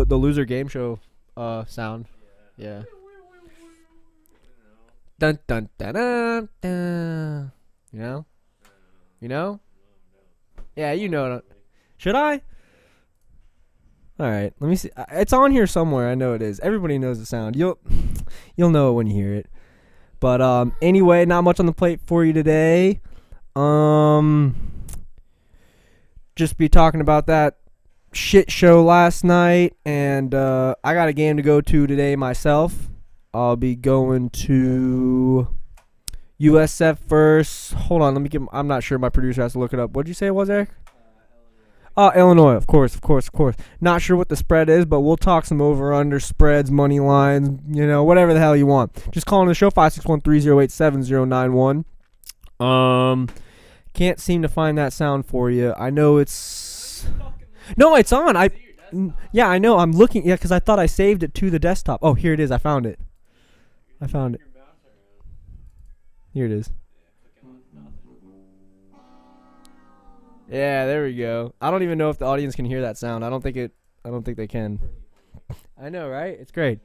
loser game show uh sound. Yeah. Dun dun dun dun. dun. You know? You know? Yeah, you know. Should I? All right, let me see. It's on here somewhere. I know it is. Everybody knows the sound. You'll you'll know it when you hear it. But um anyway, not much on the plate for you today. Um just be talking about that shit show last night and uh I got a game to go to today myself. I'll be going to USF first. Hold on, let me get I'm not sure my producer has to look it up. What'd you say it was, Eric? Uh, Illinois, of course, of course, of course. Not sure what the spread is, but we'll talk some over under spreads, money lines, you know, whatever the hell you want. Just call in the show five six one three zero eight seven zero nine one. Um, can't seem to find that sound for you. I know it's no, it's on. I yeah, I know. I'm looking. Yeah, because I thought I saved it to the desktop. Oh, here it is. I found it. I found it. Here it is. Yeah, there we go. I don't even know if the audience can hear that sound. I don't think it. I don't think they can. I know, right? It's great.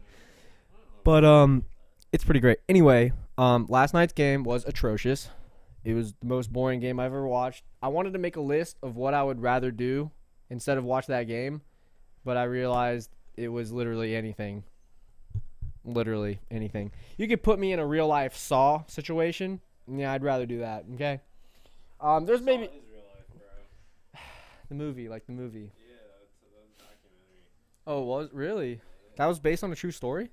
But um, it's pretty great. Anyway, um, last night's game was atrocious. It was the most boring game I've ever watched. I wanted to make a list of what I would rather do instead of watch that game, but I realized it was literally anything. Literally anything. You could put me in a real life Saw situation. Yeah, I'd rather do that. Okay. Um, there's maybe the movie, like the movie. Oh, was really? That was based on a true story.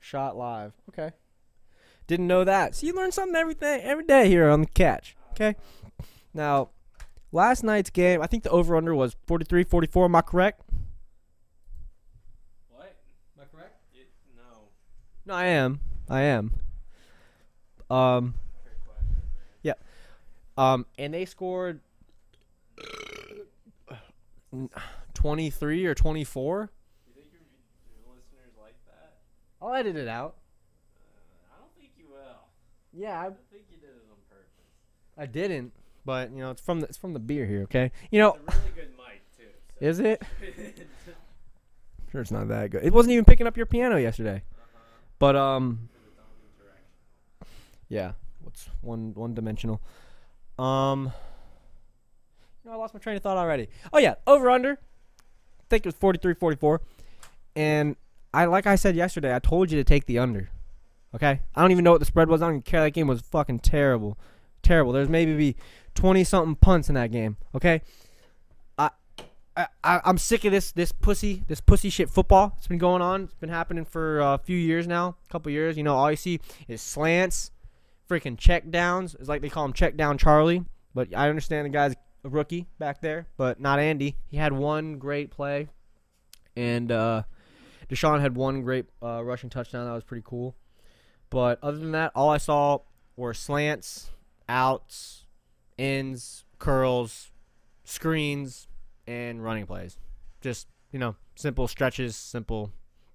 Shot live. Okay. Didn't know that. So you learn something every day, every day here on the catch. Okay. Now, last night's game, I think the over under was 43 44. Am I correct? What? Am I correct? no. No, I am. I am. Um, um, and they scored 23 or 24. You think your, your listeners like that? I'll edit it out. Uh, I don't think you will. Yeah, I, I think you did it on purpose. I didn't, but you know, it's from the it's from the beer here, okay? You know, It's a really good mic too. So. is it? Sure, it's not that good. It wasn't even picking up your piano yesterday. But um, yeah, what's one one dimensional? Um, you know, I lost my train of thought already. Oh yeah, over under. I think it was 43-44. and I like I said yesterday, I told you to take the under. Okay, I don't even know what the spread was. I don't even care. That game was fucking terrible, terrible. There's maybe be twenty something punts in that game. Okay, I, I, I'm sick of this this pussy this pussy shit football. It's been going on. It's been happening for a few years now, a couple years. You know, all you see is slants, freaking check downs. It's like they call him check down Charlie. But I understand the guy's a rookie back there, but not Andy. He had one great play, and uh, Deshaun had one great uh, rushing touchdown. That was pretty cool. But other than that, all I saw were slants, outs, ins, curls, screens, and running plays. Just you know, simple stretches, simple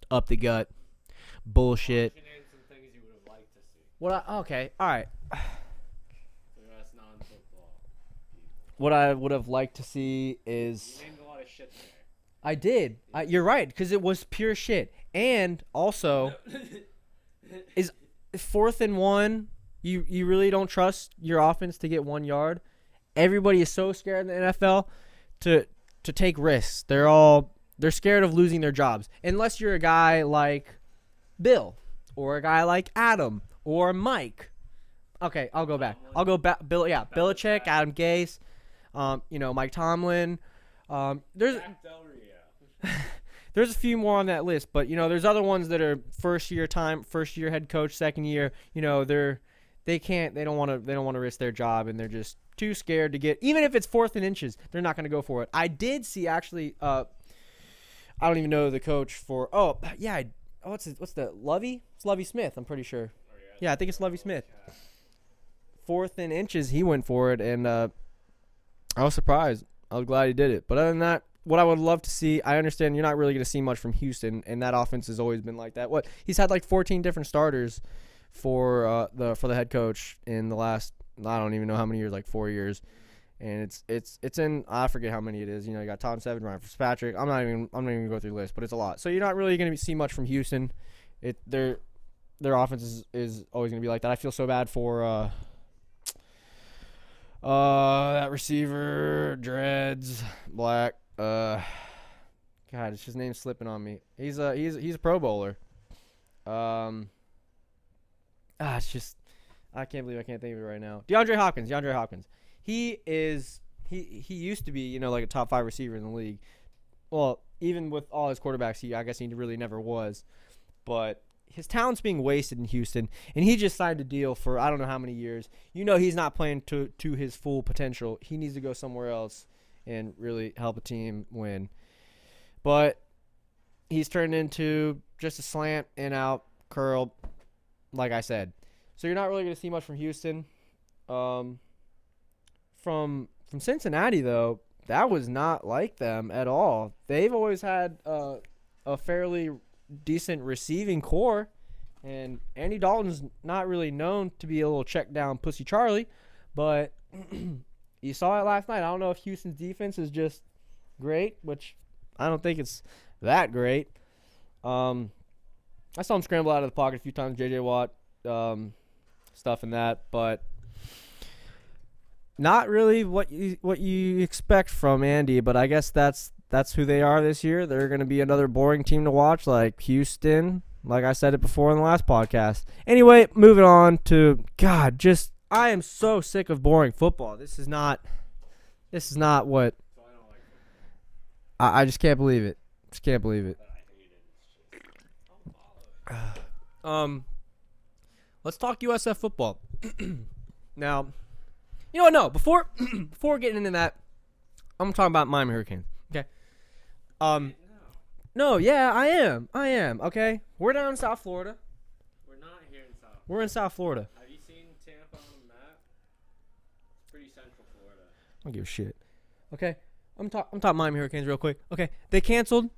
up the gut, bullshit. You can name some things you would have liked to see. What? I, okay, all right. For us non-football. What I would have liked to see is You named a lot of shit there. I did. I, you're right because it was pure shit. And also, is fourth and one. You you really don't trust your offense to get one yard. Everybody is so scared in the NFL to to take risks. They're all they're scared of losing their jobs unless you're a guy like Bill or a guy like Adam or Mike. Okay, I'll go back. I'll go back. Bill, yeah, Belichick, Adam Gase, um, you know, Mike Tomlin. Um, there's Jack Del Rio. there's a few more on that list, but you know, there's other ones that are first year time, first year head coach, second year. You know, they're they can't, they don't want to, they don't want to risk their job, and they're just too scared to get. Even if it's fourth and inches, they're not going to go for it. I did see actually. Uh, I don't even know the coach for. Oh yeah, I, oh, what's it, what's the Lovie? It's Lovie Smith. I'm pretty sure. Yeah, I think it's Lovie Smith. Fourth and inches, he went for it, and uh, I was surprised. I was glad he did it. But other than that, what I would love to see, I understand you're not really going to see much from Houston, and that offense has always been like that. What he's had like 14 different starters for uh, the for the head coach in the last I don't even know how many years, like four years, and it's it's it's in I forget how many it is. You know, you got Tom Savage, Ryan Fitzpatrick. I'm not even I'm not even gonna go through the list, but it's a lot. So you're not really gonna see much from Houston. It their their offense is, is always gonna be like that. I feel so bad for uh uh that receiver dreads black uh God, it's his name's slipping on me. He's a he's he's a Pro Bowler. Um, ah, it's just I can't believe I can't think of it right now. DeAndre Hopkins, DeAndre Hopkins. He is he he used to be you know like a top five receiver in the league. Well, even with all his quarterbacks, he I guess he really never was. But his talent's being wasted in Houston, and he just signed a deal for I don't know how many years. You know he's not playing to to his full potential. He needs to go somewhere else and really help a team win. But he's turned into just a slant and out curl, like I said. So you're not really going to see much from Houston. Um, from from Cincinnati though, that was not like them at all. They've always had uh, a fairly decent receiving core, and Andy Dalton's not really known to be a little check down pussy Charlie, but you saw it last night. I don't know if Houston's defense is just great, which I don't think it's that great. Um, I saw him scramble out of the pocket a few times, J.J. Watt, um, stuff and that, but not really what you what you expect from Andy. But I guess that's that's who they are this year. They're going to be another boring team to watch, like Houston. Like I said it before in the last podcast. Anyway, moving on to God, just I am so sick of boring football. This is not. This is not what I don't like football, I, just can't believe it. Just can't believe it. It's just don't follow it. Um, let's talk USF football. now, you know what? No, before before getting into that, I'm talking about Miami Hurricanes. Okay. Um, No, yeah, I am. I am. Okay, we're down in South Florida. we're not here in South. We're in South Florida. Have you seen Tampa on the map? It's pretty central Florida. I don't give a shit. Okay, I'm talking. I'm talking Miami Hurricanes real quick. Okay, they canceled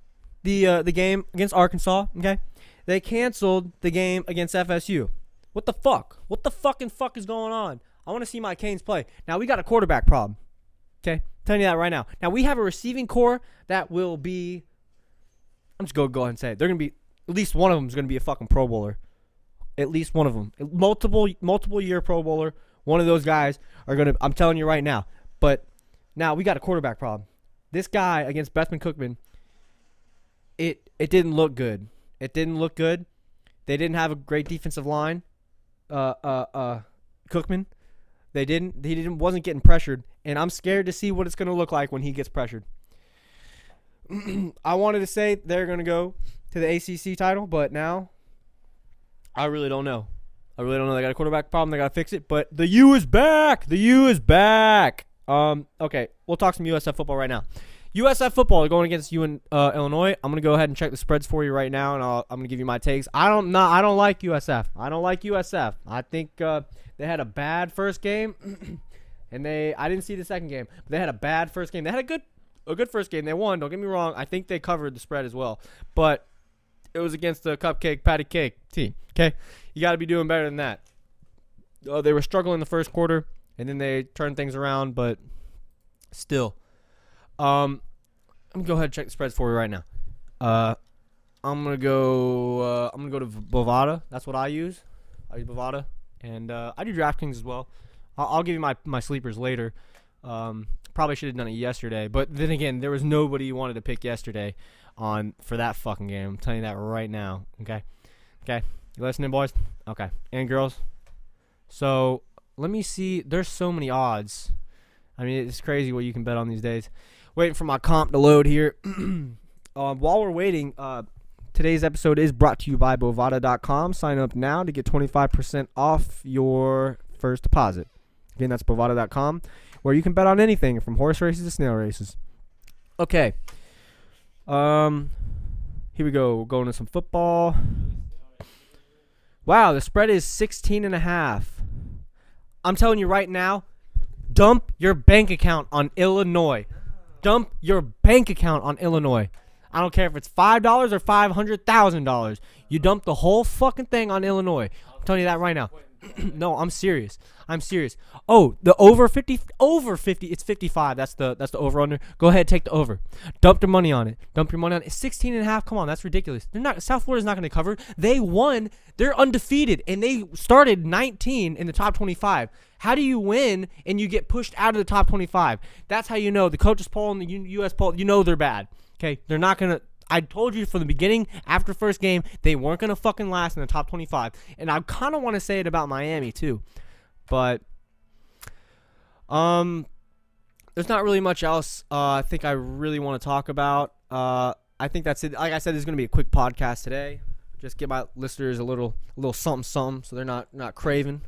the uh, the game against Arkansas. Okay, they canceled the game against FSU. What the fuck? What the fucking fuck is going on? I want to see my Canes play. Now we got a quarterback problem. Okay, telling you that right now. Now we have a receiving core that will be. I'm just gonna go ahead and say it. They're gonna be at least one of them is gonna be a fucking Pro Bowler. At least one of them, multiple multiple year Pro Bowler. One of those guys are gonna. I'm telling you right now. But now we got a quarterback problem. This guy against Bethune-Cookman, it it didn't look good. It didn't look good. They didn't have a great defensive line. Uh uh uh Cookman. They didn't he didn't wasn't getting pressured. And I'm scared to see what it's gonna look like when he gets pressured. I wanted to say they're gonna go to the ACC title, but now I really don't know. I really don't know. They got a quarterback problem. They got to fix it. But the U is back. The U is back. Um. Okay, we'll talk some USF football right now. USF football going against you in uh, Illinois. I'm gonna go ahead and check the spreads for you right now, and I'll, I'm gonna give you my takes. I don't not I don't like USF. I don't like USF. I think uh, they had a bad first game, and they I didn't see the second game, but they had a bad first game. They had a good a good first game. They won. Don't get me wrong. I think they covered the spread as well, but it was against the cupcake patty cake team. Okay, you got to be doing better than that. Uh, they were struggling the first quarter, and then they turned things around, but still. Um, I'm gonna go ahead and check the spreads for you right now. Uh, I'm gonna go. Uh, I'm gonna go to Bovada. That's what I use. I use Bovada, and uh, I do DraftKings as well. I'll, I'll give you my my sleepers later. Um, probably should have done it yesterday, but then again, there was nobody you wanted to pick yesterday on for that fucking game. I'm telling you that right now. Okay, okay, you listening, boys? Okay, and girls. So let me see. There's so many odds. I mean, it's crazy what you can bet on these days. Waiting for my comp to load here. um, while we're waiting, uh, today's episode is brought to you by Bovada.com. Sign up now to get 25% off your first deposit. Again, that's Bovada.com, where you can bet on anything from horse races to snail races. Okay. Um, here we go. We're going to some football. Wow, the spread is 16 and a half. I'm telling you right now, dump your bank account on Illinois. Dump your bank account on Illinois. I don't care if it's five dollars or five hundred thousand dollars. You dump the whole fucking thing on Illinois. I'm telling you that right now. No, I'm serious. I'm serious. Oh, the over 50 over 50, it's 55. That's the that's the over under. Go ahead, take the over. Dump your money on it. Dump your money on it. It's 16 and a half. Come on, that's ridiculous. They're not South Florida's not going to cover. They won. They're undefeated and they started 19 in the top 25. How do you win and you get pushed out of the top 25? That's how you know the coaches poll and the U- US poll, you know they're bad. Okay? They're not going to I told you from the beginning, after first game, they weren't gonna fucking last in the top 25, and I kind of want to say it about Miami too, but um, there's not really much else. Uh, I think I really want to talk about. Uh, I think that's it. Like I said, this is gonna be a quick podcast today. Just give my listeners a little, a little something, something, so they're not not craving.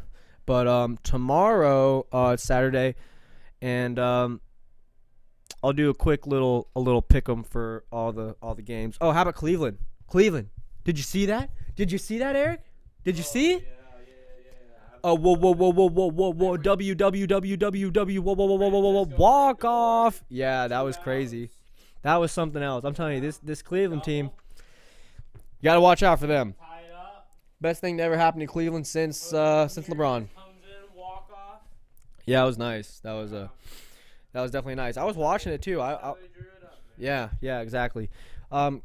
But um, tomorrow, uh, it's Saturday, and um, I'll do a quick little a little pick 'em for all the all the games. Oh, how about Cleveland? Cleveland. Did you see that? Did you see that, Eric? Did you see? it? Oh, whoa, whoa, whoa, whoa, whoa, whoa, whoa, W, W, W, W, W, whoa, whoa, whoa, whoa, whoa, whoa, whoa, walk off. Yeah, that was crazy. That was something else. I'm telling you, this this Cleveland team, you gotta watch out for them. Best thing to ever happen to Cleveland since uh since LeBron. Comes in, walk off. Yeah, it was nice. That was uh, that was definitely nice. I was watching it too. I, I it up. Yeah, yeah, exactly. Um,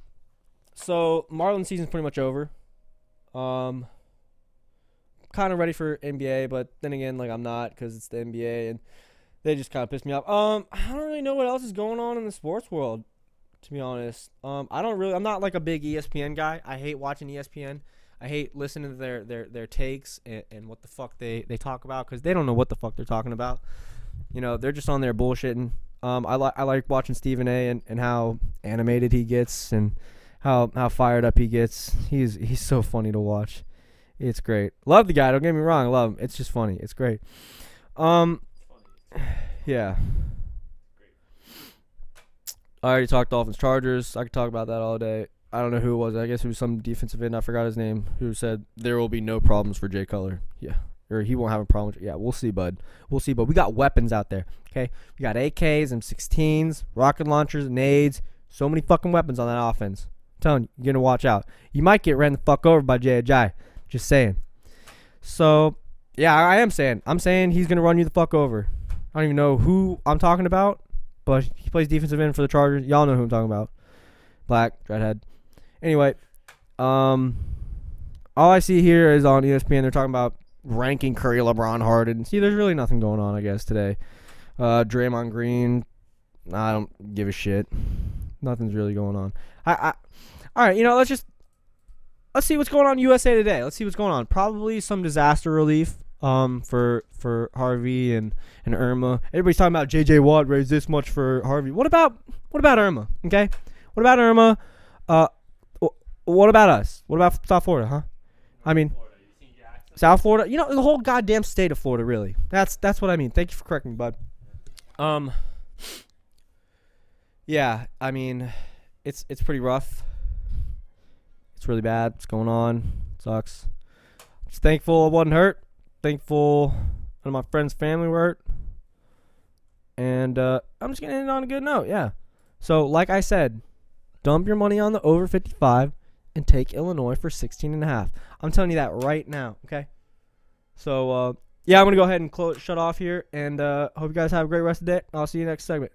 so Marlins season's pretty much over. Um, kind of ready for NBA, but then again, like I'm not because it's the NBA and they just kind of pissed me off. Um, I don't really know what else is going on in the sports world, to be honest. Um, I don't really. I'm not like a big ESPN guy. I hate watching ESPN. I hate listening to their their their takes and, and what the fuck they they talk about because they don't know what the fuck they're talking about. You know, they're just on there bullshitting. Um, I like I like watching Stephen A. and, and how animated he gets and how how fired up he gets. He's he's so funny to watch. It's great. Love the guy. Don't get me wrong. Love him. It's just funny. It's great. Um, yeah. I already talked Dolphins Chargers. I could talk about that all day. I don't know who it was. I guess it was some defensive end. I forgot his name. Who said there will be no problems for Jay Cutler. Yeah, or he won't have a problem. Yeah, we'll see, bud. We'll see, but we got weapons out there. Okay, we got AKs, M16s, rocket launchers, nades. So many fucking weapons on that offense. I'm telling you, you're gonna watch out. You might get ran the fuck over by Ajayi. Just saying. So, yeah, I am saying. I'm saying he's gonna run you the fuck over. I don't even know who I'm talking about, but he plays defensive end for the Chargers. Y'all know who I'm talking about. Black dreadhead. Anyway, um, all I see here is on ESPN. They're talking about ranking Curry, LeBron, Harden. See, there's really nothing going on, I guess, today. Uh, Draymond Green. I don't give a shit. Nothing's really going on. I, I, all right, you know, let's just let's see what's going on USA today. Let's see what's going on. Probably some disaster relief um for for Harvey and and Irma. Everybody's talking about JJ Watt raised this much for Harvey. What about what about Irma? Okay? What about Irma? Uh wh- what about us? What about South Florida, huh? I mean, Florida, you think Jackson? South Florida, you know, the whole goddamn state of Florida, really. That's that's what I mean. Thank you for correcting me, bud. Um Yeah, I mean, it's it's pretty rough. It's really bad. What's going on? Sucks. Just thankful I wasn't hurt. Thankful none of my friends' family were hurt. And uh, I'm just gonna end it on a good note. Yeah. So, like I said, dump your money on the over 55 and take Illinois for 16 and a half. I'm telling you that right now. Okay. So, uh, yeah, I'm gonna go ahead and close, shut off here, and uh, hope you guys have a great rest of the day. I'll see you next segment.